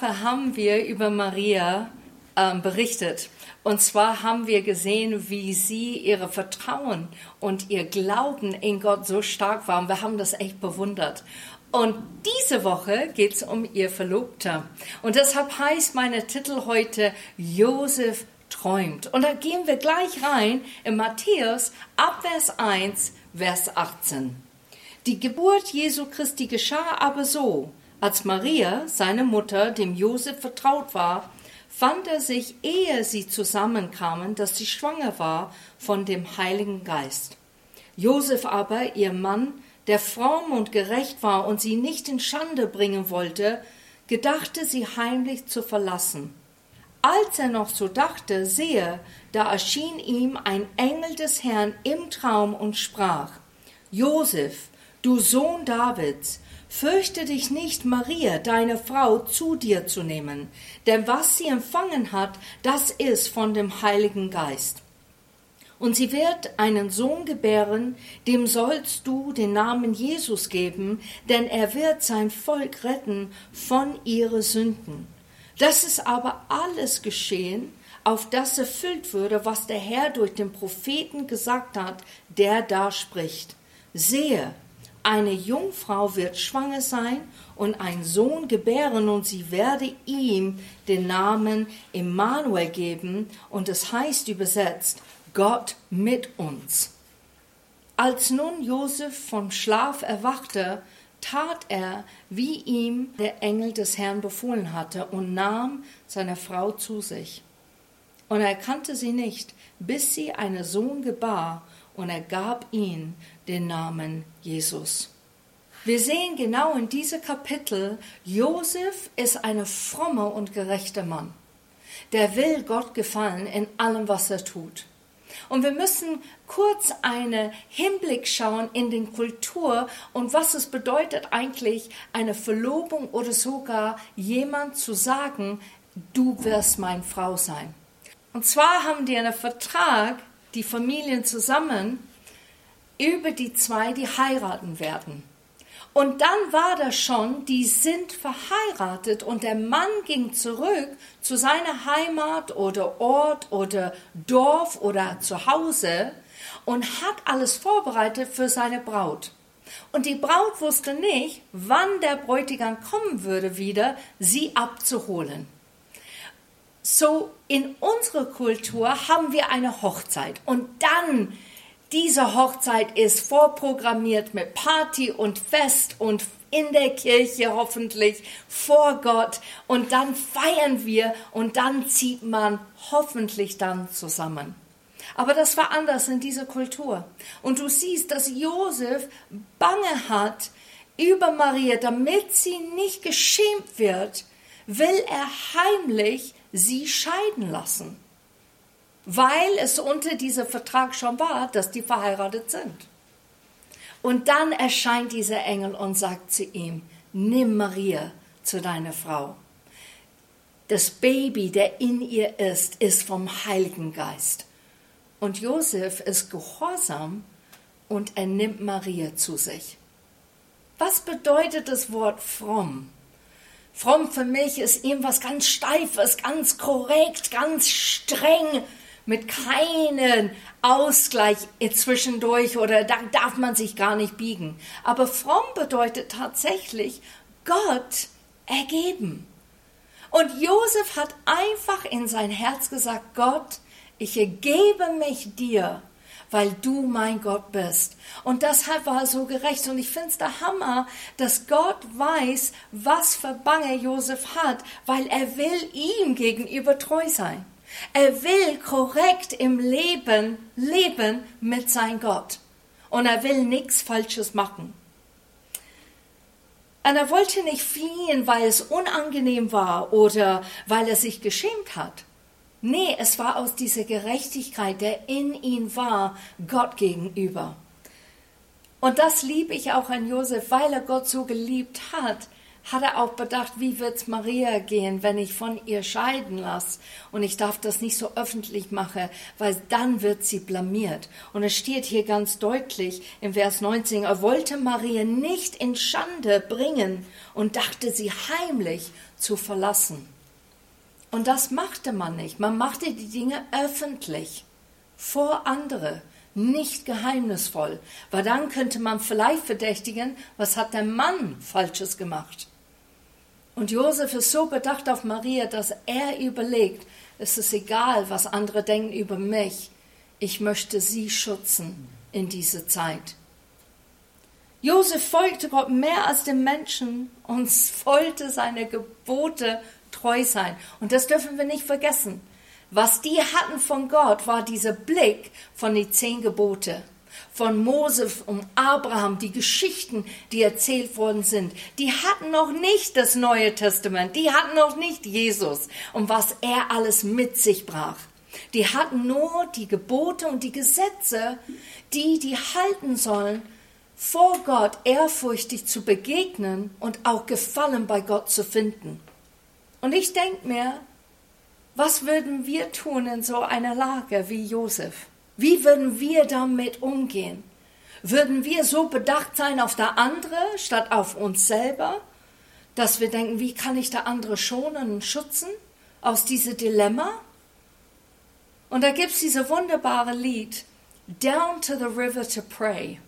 Woche haben wir über Maria ähm, berichtet. Und zwar haben wir gesehen, wie sie ihre Vertrauen und ihr Glauben in Gott so stark war. Und wir haben das echt bewundert. Und diese Woche geht es um ihr Verlobter. Und deshalb heißt meine Titel heute Josef träumt. Und da gehen wir gleich rein in Matthäus ab Vers 1, Vers 18. Die Geburt Jesu Christi geschah aber so, als Maria, seine Mutter, dem Josef vertraut war, fand er sich, ehe sie zusammenkamen, dass sie schwanger war von dem Heiligen Geist. Josef aber, ihr Mann, der fromm und gerecht war und sie nicht in Schande bringen wollte, gedachte sie heimlich zu verlassen. Als er noch so dachte, sehe, da erschien ihm ein Engel des Herrn im Traum und sprach, Josef, du Sohn Davids, Fürchte dich nicht, Maria, deine Frau, zu dir zu nehmen, denn was sie empfangen hat, das ist von dem Heiligen Geist. Und sie wird einen Sohn gebären, dem sollst du den Namen Jesus geben, denn er wird sein Volk retten von ihren Sünden. Das ist aber alles geschehen, auf das erfüllt würde, was der Herr durch den Propheten gesagt hat, der da spricht. Sehe, eine Jungfrau wird schwanger sein und einen Sohn gebären und sie werde ihm den Namen Emmanuel geben und es heißt übersetzt Gott mit uns. Als nun Josef vom Schlaf erwachte, tat er, wie ihm der Engel des Herrn befohlen hatte und nahm seine Frau zu sich. Und er kannte sie nicht, bis sie einen Sohn gebar und er gab ihn den Namen Jesus. Wir sehen genau in diesem Kapitel, Josef ist ein frommer und gerechter Mann. Der will Gott gefallen in allem, was er tut. Und wir müssen kurz einen Hinblick schauen in den Kultur und was es bedeutet eigentlich, eine Verlobung oder sogar jemand zu sagen, du wirst meine Frau sein. Und zwar haben die einen Vertrag, die Familien zusammen, über die zwei, die heiraten werden. Und dann war das schon, die sind verheiratet und der Mann ging zurück zu seiner Heimat oder Ort oder Dorf oder zu Hause und hat alles vorbereitet für seine Braut. Und die Braut wusste nicht, wann der Bräutigam kommen würde, wieder sie abzuholen. So in unserer Kultur haben wir eine Hochzeit und dann diese Hochzeit ist vorprogrammiert mit Party und Fest und in der Kirche hoffentlich vor Gott und dann feiern wir und dann zieht man hoffentlich dann zusammen. Aber das war anders in dieser Kultur. Und du siehst, dass Josef Bange hat über Maria, damit sie nicht geschämt wird, will er heimlich sie scheiden lassen weil es unter diesem Vertrag schon war, dass die verheiratet sind. Und dann erscheint dieser Engel und sagt zu ihm, nimm Maria zu deiner Frau. Das Baby, der in ihr ist, ist vom Heiligen Geist. Und Josef ist gehorsam und er nimmt Maria zu sich. Was bedeutet das Wort fromm? Fromm für mich ist irgendwas ganz Steifes, ganz korrekt, ganz streng, mit keinem Ausgleich zwischendurch oder da darf man sich gar nicht biegen. Aber fromm bedeutet tatsächlich Gott ergeben. Und Josef hat einfach in sein Herz gesagt, Gott, ich ergebe mich dir, weil du mein Gott bist. Und deshalb war er so gerecht. Und ich finde es der Hammer, dass Gott weiß, was für Bange Josef hat, weil er will ihm gegenüber treu sein. Er will korrekt im Leben leben mit sein Gott. Und er will nichts Falsches machen. Und er wollte nicht fliehen, weil es unangenehm war oder weil er sich geschämt hat. Nee, es war aus dieser Gerechtigkeit, der in ihm war, Gott gegenüber. Und das liebe ich auch an Josef, weil er Gott so geliebt hat, hat er auch bedacht, wie wird's Maria gehen, wenn ich von ihr scheiden lasse und ich darf das nicht so öffentlich machen, weil dann wird sie blamiert. Und es steht hier ganz deutlich im Vers 19, er wollte Maria nicht in Schande bringen und dachte sie heimlich zu verlassen. Und das machte man nicht. Man machte die Dinge öffentlich vor andere nicht geheimnisvoll, weil dann könnte man vielleicht verdächtigen, was hat der Mann Falsches gemacht. Und Josef ist so bedacht auf Maria, dass er überlegt, es ist egal, was andere denken über mich, ich möchte sie schützen in dieser Zeit. Josef folgte Gott mehr als den Menschen und wollte seine Gebote treu sein. Und das dürfen wir nicht vergessen. Was die hatten von Gott, war dieser Blick von den zehn Gebote. Von Mose und Abraham, die Geschichten, die erzählt worden sind. Die hatten noch nicht das Neue Testament. Die hatten noch nicht Jesus und was er alles mit sich brach. Die hatten nur die Gebote und die Gesetze, die die halten sollen, vor Gott ehrfurchtig zu begegnen und auch Gefallen bei Gott zu finden. Und ich denke mir, was würden wir tun in so einer Lage wie Josef? Wie würden wir damit umgehen? Würden wir so bedacht sein auf der andere statt auf uns selber, dass wir denken, wie kann ich der andere schonen und schützen aus diesem Dilemma? Und da gibt es dieses wunderbare Lied, Down to the River to Pray.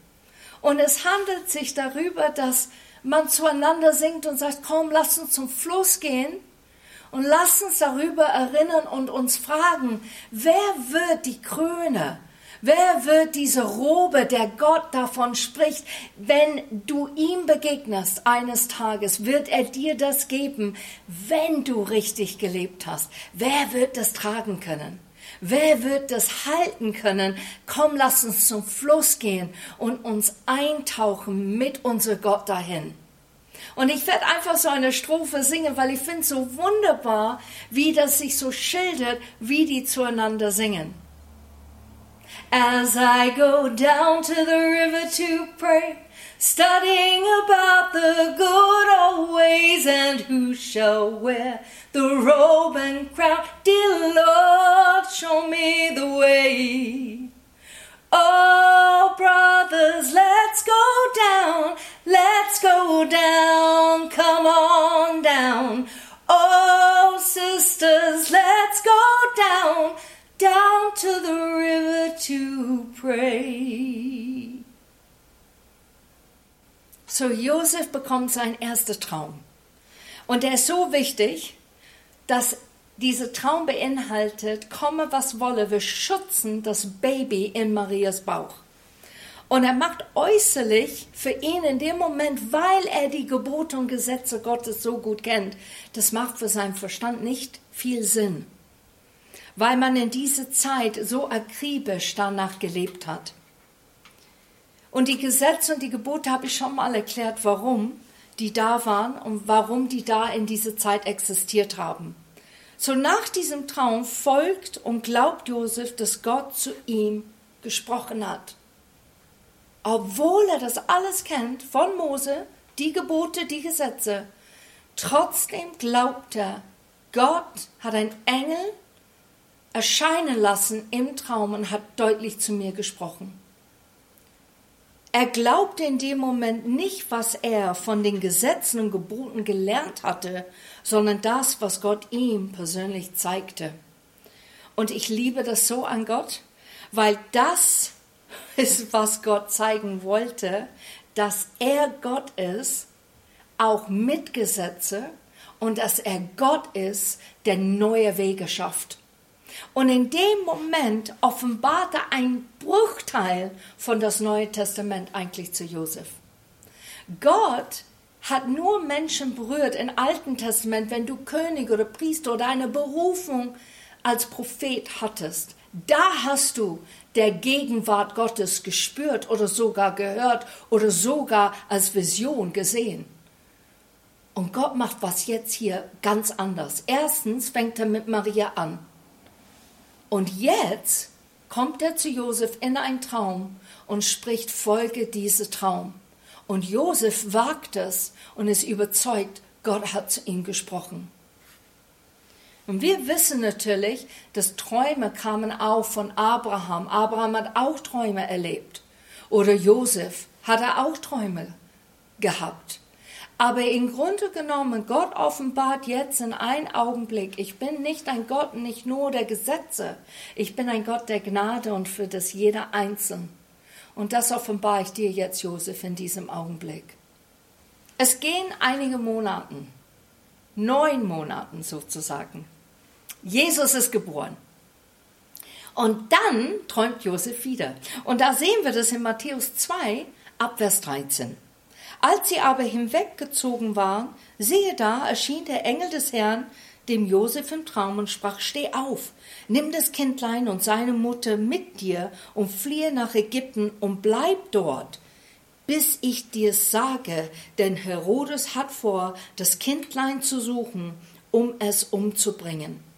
Und es handelt sich darüber, dass man zueinander singt und sagt, komm, lass uns zum Fluss gehen und lass uns darüber erinnern und uns fragen, wer wird die Krone? Wer wird diese Robe, der Gott davon spricht, wenn du ihm begegnest eines Tages, wird er dir das geben, wenn du richtig gelebt hast? Wer wird das tragen können? Wer wird das halten können? Komm, lass uns zum Fluss gehen und uns eintauchen mit unser Gott dahin. Und ich werde einfach so eine Strophe singen, weil ich finde so wunderbar, wie das sich so schildert, wie die zueinander singen. As I go down to the river to pray, studying about the good old ways and who shall wear the robe and crown, dear Lord, show me the way. Oh, brothers, let's go down, let's go down, come on down. Oh, sisters, let's go down, down to the river to pray. So, Josef bekommt sein erster Traum. Und der ist so wichtig, dass dieser Traum beinhaltet, komme was wolle, wir schützen das Baby in Marias Bauch. Und er macht äußerlich für ihn in dem Moment, weil er die Gebote und Gesetze Gottes so gut kennt, das macht für seinen Verstand nicht viel Sinn, weil man in dieser Zeit so akribisch danach gelebt hat. Und die Gesetze und die Gebote habe ich schon mal erklärt, warum die da waren und warum die da in dieser Zeit existiert haben. So nach diesem Traum folgt und glaubt Josef, dass Gott zu ihm gesprochen hat. Obwohl er das alles kennt von Mose, die Gebote, die Gesetze, trotzdem glaubt er, Gott hat einen Engel erscheinen lassen im Traum und hat deutlich zu mir gesprochen. Er glaubte in dem Moment nicht, was er von den Gesetzen und Geboten gelernt hatte, sondern das, was Gott ihm persönlich zeigte. Und ich liebe das so an Gott, weil das ist, was Gott zeigen wollte, dass er Gott ist, auch mit Gesetze, und dass er Gott ist, der neue Wege schafft. Und in dem Moment offenbarte ein Bruchteil von das Neue Testament eigentlich zu Josef. Gott hat nur Menschen berührt im Alten Testament, wenn du König oder Priester oder eine Berufung als Prophet hattest. Da hast du der Gegenwart Gottes gespürt oder sogar gehört oder sogar als Vision gesehen. Und Gott macht was jetzt hier ganz anders. Erstens fängt er mit Maria an. Und jetzt kommt er zu Josef in einen Traum und spricht, folge diesem Traum. Und Josef wagt es und ist überzeugt, Gott hat zu ihm gesprochen. Und wir wissen natürlich, dass Träume kamen auch von Abraham. Abraham hat auch Träume erlebt. Oder Josef hat er auch Träume gehabt. Aber im Grunde genommen, Gott offenbart jetzt in einem Augenblick, ich bin nicht ein Gott, nicht nur der Gesetze, ich bin ein Gott der Gnade und für das jeder Einzelne. Und das offenbare ich dir jetzt, Josef, in diesem Augenblick. Es gehen einige Monate, neun Monaten sozusagen. Jesus ist geboren. Und dann träumt Josef wieder. Und da sehen wir das in Matthäus 2, ab Vers 13. Als sie aber hinweggezogen waren, siehe da, erschien der Engel des Herrn dem Josef im Traum und sprach, steh auf, nimm das Kindlein und seine Mutter mit dir und fliehe nach Ägypten und bleib dort, bis ich dir sage, denn Herodes hat vor, das Kindlein zu suchen, um es umzubringen.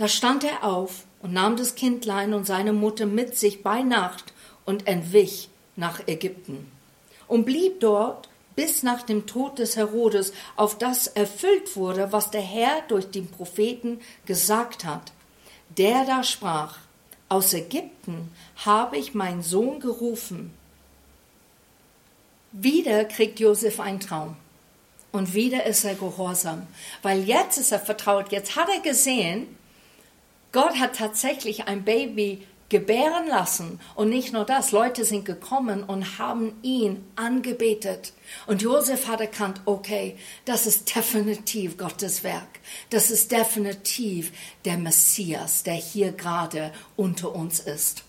Da stand er auf und nahm das Kindlein und seine Mutter mit sich bei Nacht und entwich nach Ägypten und blieb dort bis nach dem Tod des Herodes, auf das erfüllt wurde, was der Herr durch den Propheten gesagt hat. Der da sprach, aus Ägypten habe ich meinen Sohn gerufen. Wieder kriegt Josef einen Traum. Und wieder ist er gehorsam, weil jetzt ist er vertraut. Jetzt hat er gesehen, Gott hat tatsächlich ein Baby gebären lassen. Und nicht nur das, Leute sind gekommen und haben ihn angebetet. Und Josef hat erkannt, okay, das ist definitiv Gottes Werk. Das ist definitiv der Messias, der hier gerade unter uns ist.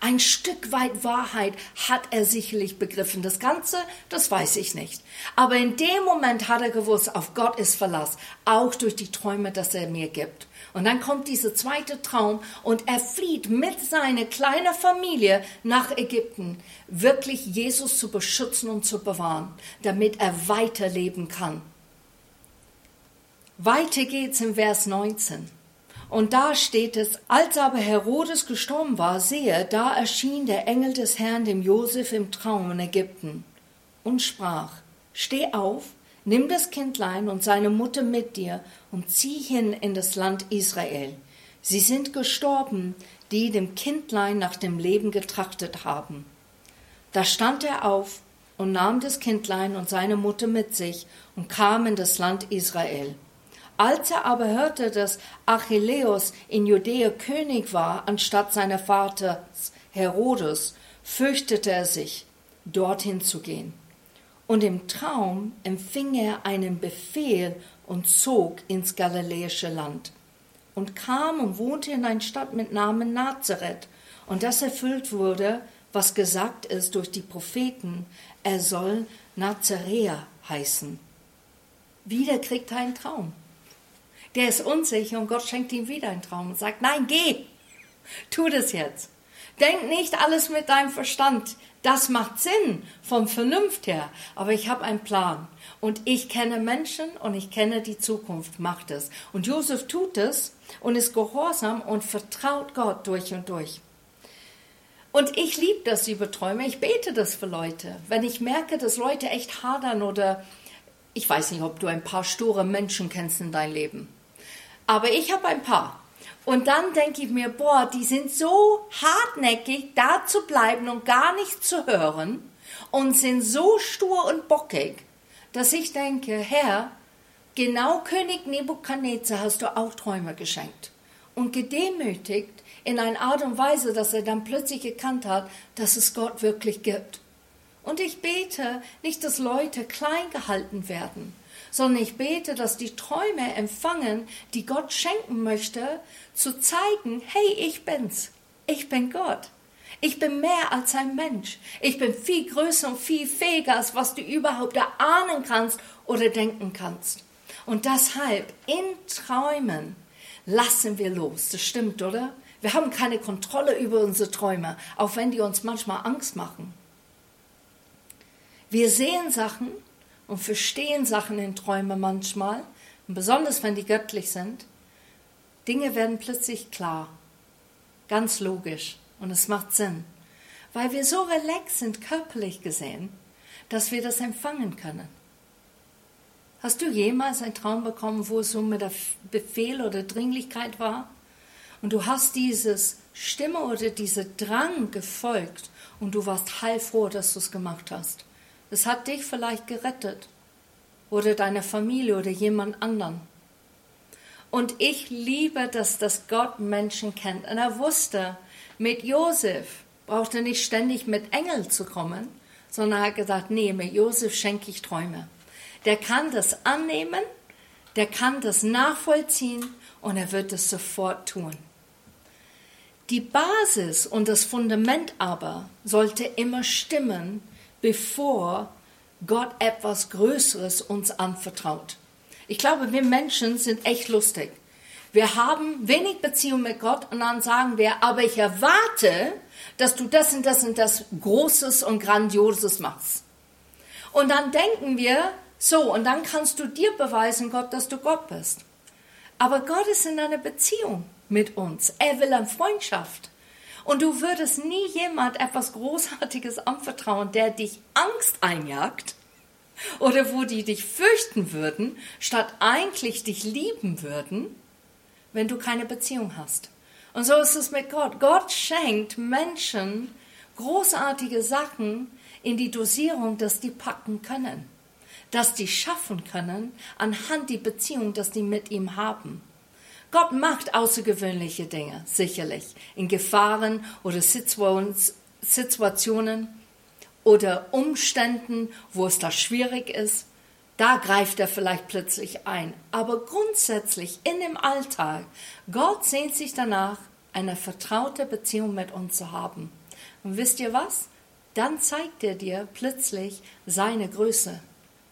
Ein Stück weit Wahrheit hat er sicherlich begriffen. Das Ganze, das weiß ich nicht. Aber in dem Moment hat er gewusst, auf Gott ist Verlass, auch durch die Träume, dass er mir gibt. Und dann kommt dieser zweite Traum und er flieht mit seiner kleinen Familie nach Ägypten, wirklich Jesus zu beschützen und zu bewahren, damit er weiterleben kann. Weiter geht's im Vers 19. Und da steht es, als aber Herodes gestorben war, sehe, da erschien der Engel des Herrn dem Josef im Traum in Ägypten und sprach, steh auf, Nimm das Kindlein und seine Mutter mit dir und zieh hin in das Land Israel. Sie sind gestorben, die dem Kindlein nach dem Leben getrachtet haben. Da stand er auf und nahm das Kindlein und seine Mutter mit sich und kam in das Land Israel. Als er aber hörte, dass Achilleus in Judäa König war, anstatt seiner Vaters Herodes, fürchtete er sich, dorthin zu gehen. Und im Traum empfing er einen Befehl und zog ins galiläische Land und kam und wohnte in einer Stadt mit Namen Nazareth. Und das erfüllt wurde, was gesagt ist durch die Propheten, er soll Nazaräer heißen. Wieder kriegt er einen Traum. Der ist unsicher und Gott schenkt ihm wieder einen Traum und sagt, nein, geh, tu das jetzt. Denk nicht alles mit deinem Verstand. Das macht Sinn vom Vernunft her, aber ich habe einen Plan und ich kenne Menschen und ich kenne die Zukunft, macht es. Und Josef tut es und ist gehorsam und vertraut Gott durch und durch. Und ich liebe das über Träume, ich bete das für Leute. Wenn ich merke, dass Leute echt hadern oder ich weiß nicht, ob du ein paar sture Menschen kennst in deinem Leben, aber ich habe ein paar. Und dann denke ich mir, boah, die sind so hartnäckig, da zu bleiben und gar nicht zu hören und sind so stur und bockig, dass ich denke, Herr, genau König Nebukadnezar hast du auch Träume geschenkt. Und gedemütigt in einer Art und Weise, dass er dann plötzlich erkannt hat, dass es Gott wirklich gibt. Und ich bete nicht, dass Leute klein gehalten werden, sondern ich bete, dass die Träume empfangen, die Gott schenken möchte, zu zeigen, hey, ich bin's. Ich bin Gott. Ich bin mehr als ein Mensch. Ich bin viel größer und viel fähiger, als was du überhaupt erahnen kannst oder denken kannst. Und deshalb in Träumen lassen wir los. Das stimmt, oder? Wir haben keine Kontrolle über unsere Träume, auch wenn die uns manchmal Angst machen. Wir sehen Sachen und verstehen Sachen in Träumen manchmal, und besonders wenn die göttlich sind. Dinge werden plötzlich klar, ganz logisch und es macht Sinn, weil wir so relaxed sind, körperlich gesehen, dass wir das empfangen können. Hast du jemals einen Traum bekommen, wo es so mit der Befehl oder Dringlichkeit war? Und du hast dieses Stimme oder dieser Drang gefolgt und du warst heilfroh, dass du es gemacht hast. Es hat dich vielleicht gerettet oder deine Familie oder jemand anderen. Und ich liebe, dass das Gott Menschen kennt. Und er wusste, mit Josef braucht er nicht ständig mit Engeln zu kommen, sondern er hat gesagt, nee, mit Josef schenke ich Träume. Der kann das annehmen, der kann das nachvollziehen und er wird es sofort tun. Die Basis und das Fundament aber sollte immer stimmen, bevor Gott etwas Größeres uns anvertraut. Ich glaube, wir Menschen sind echt lustig. Wir haben wenig Beziehung mit Gott und dann sagen wir, aber ich erwarte, dass du das und das und das Großes und Grandioses machst. Und dann denken wir, so, und dann kannst du dir beweisen, Gott, dass du Gott bist. Aber Gott ist in einer Beziehung mit uns. Er will eine Freundschaft. Und du würdest nie jemand etwas Großartiges anvertrauen, der dich Angst einjagt oder wo die dich fürchten würden, statt eigentlich dich lieben würden, wenn du keine Beziehung hast. Und so ist es mit Gott. Gott schenkt Menschen großartige Sachen in die Dosierung, dass die packen können, dass die schaffen können anhand die Beziehung, dass die mit ihm haben. Gott macht außergewöhnliche Dinge, sicherlich, in Gefahren oder Situationen oder Umständen, wo es da schwierig ist. Da greift er vielleicht plötzlich ein. Aber grundsätzlich in dem Alltag, Gott sehnt sich danach, eine vertraute Beziehung mit uns zu haben. Und wisst ihr was? Dann zeigt er dir plötzlich seine Größe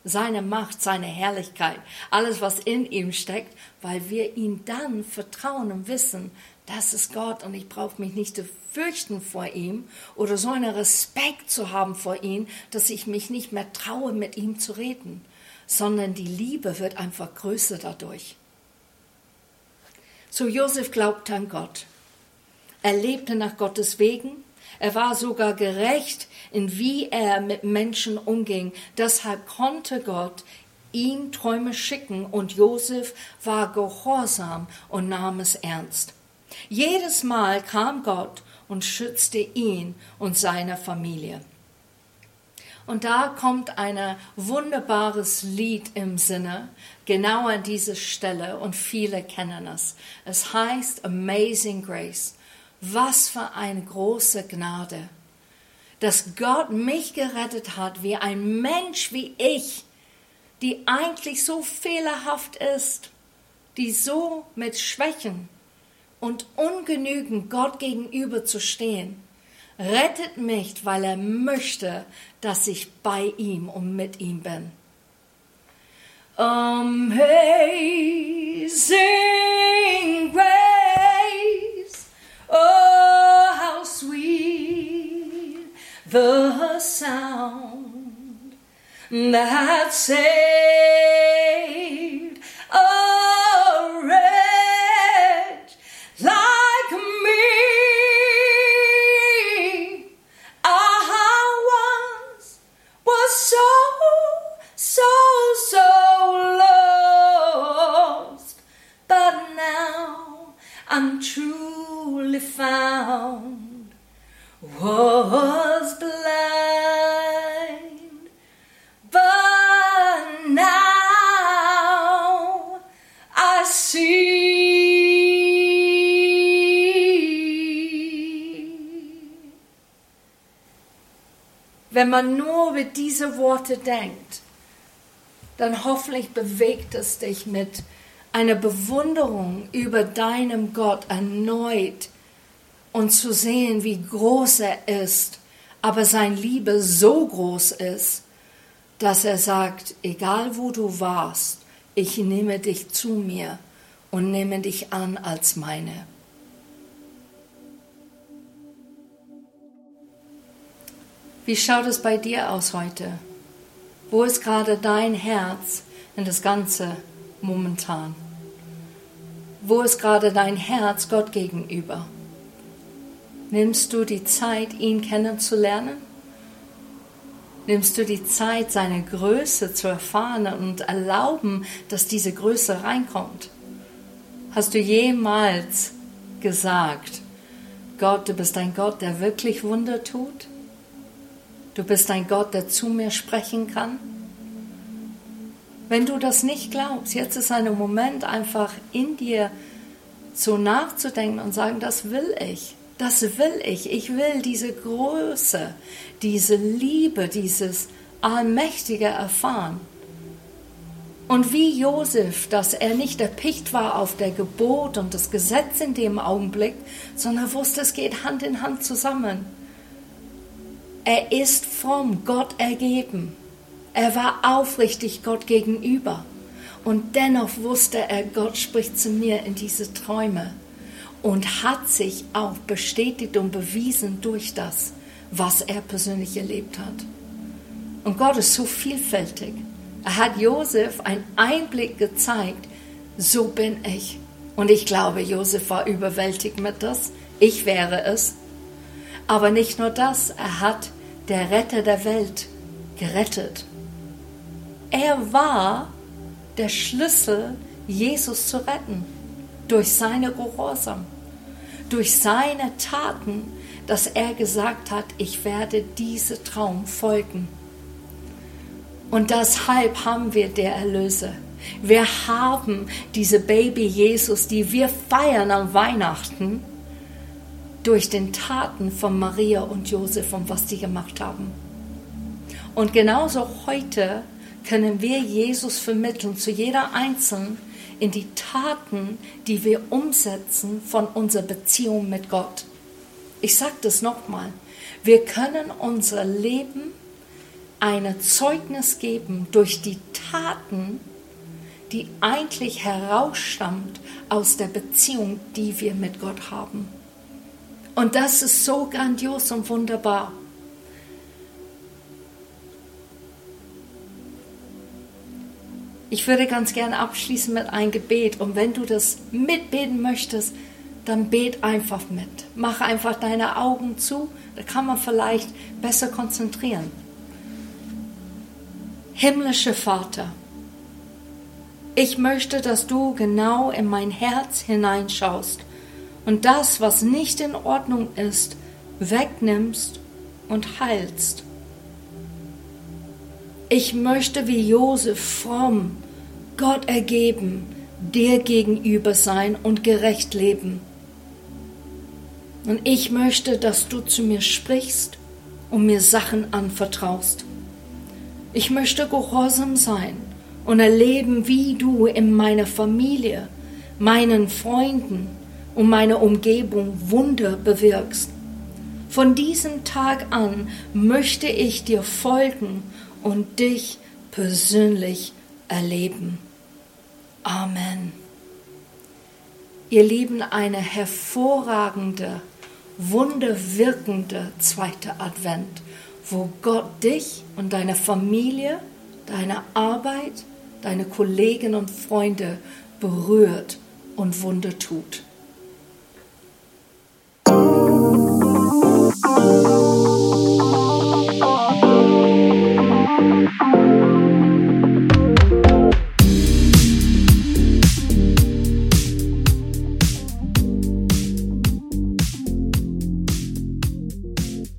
seine Macht, seine Herrlichkeit, alles, was in ihm steckt, weil wir ihm dann vertrauen und wissen, das ist Gott und ich brauche mich nicht zu fürchten vor ihm oder so einen Respekt zu haben vor ihm, dass ich mich nicht mehr traue, mit ihm zu reden, sondern die Liebe wird einfach größer dadurch. So Josef glaubte an Gott. Er lebte nach Gottes Wegen er war sogar gerecht in wie er mit Menschen umging. Deshalb konnte Gott ihm Träume schicken und Josef war gehorsam und nahm es ernst. Jedes Mal kam Gott und schützte ihn und seine Familie. Und da kommt ein wunderbares Lied im Sinne, genau an dieser Stelle, und viele kennen es. Es heißt Amazing Grace. Was für eine große Gnade, dass Gott mich gerettet hat, wie ein Mensch wie ich, die eigentlich so fehlerhaft ist, die so mit Schwächen und Ungenügen Gott gegenüber zu stehen, rettet mich, weil er möchte, dass ich bei ihm und mit ihm bin. Amazing grace. The sound that saved Wenn man nur über diese Worte denkt, dann hoffentlich bewegt es dich mit eine Bewunderung über deinem Gott erneut und zu sehen, wie groß er ist, aber sein Liebe so groß ist, dass er sagt, egal wo du warst, ich nehme dich zu mir und nehme dich an als meine. Wie schaut es bei dir aus heute? Wo ist gerade dein Herz in das Ganze momentan? Wo ist gerade dein Herz Gott gegenüber? Nimmst du die Zeit, ihn kennenzulernen? Nimmst du die Zeit, seine Größe zu erfahren und erlauben, dass diese Größe reinkommt? Hast du jemals gesagt, Gott, du bist ein Gott, der wirklich Wunder tut? Du bist ein Gott, der zu mir sprechen kann? Wenn du das nicht glaubst, jetzt ist ein Moment einfach in dir so nachzudenken und sagen, das will ich. Das will ich. Ich will diese Größe, diese Liebe, dieses Allmächtige erfahren. Und wie Josef, dass er nicht erpicht war auf der Gebot und das Gesetz in dem Augenblick, sondern wusste, es geht Hand in Hand zusammen. Er ist vom Gott ergeben. Er war aufrichtig Gott gegenüber. Und dennoch wusste er, Gott spricht zu mir in diese Träume und hat sich auch bestätigt und bewiesen durch das, was er persönlich erlebt hat. Und Gott ist so vielfältig. Er hat Josef einen Einblick gezeigt, so bin ich. Und ich glaube, Josef war überwältigt mit das. Ich wäre es. Aber nicht nur das, er hat der Retter der Welt gerettet. Er war der Schlüssel, Jesus zu retten, durch seine Gehorsam, durch seine Taten, dass er gesagt hat, ich werde diese Traum folgen. Und deshalb haben wir der Erlöser. Wir haben diese Baby Jesus, die wir feiern am Weihnachten, durch den Taten von Maria und Josef und was sie gemacht haben. Und genauso heute können wir Jesus vermitteln zu jeder Einzelnen in die Taten, die wir umsetzen von unserer Beziehung mit Gott. Ich sage das nochmal. Wir können unser Leben ein Zeugnis geben durch die Taten, die eigentlich herausstammt aus der Beziehung, die wir mit Gott haben. Und das ist so grandios und wunderbar. Ich würde ganz gerne abschließen mit einem Gebet. Und wenn du das mitbeten möchtest, dann bet einfach mit. Mach einfach deine Augen zu. Da kann man vielleicht besser konzentrieren. Himmlischer Vater, ich möchte, dass du genau in mein Herz hineinschaust und das, was nicht in Ordnung ist, wegnimmst und heilst. Ich möchte wie Josef fromm, Gott ergeben, dir gegenüber sein und gerecht leben. Und ich möchte, dass du zu mir sprichst und mir Sachen anvertraust. Ich möchte gehorsam sein und erleben, wie du in meiner Familie, meinen Freunden und meiner Umgebung Wunder bewirkst. Von diesem Tag an möchte ich dir folgen und dich persönlich erleben. Amen. Ihr Lieben, eine hervorragende, wunderwirkende zweite Advent, wo Gott dich und deine Familie, deine Arbeit, deine Kollegen und Freunde berührt und Wunder tut. Oh.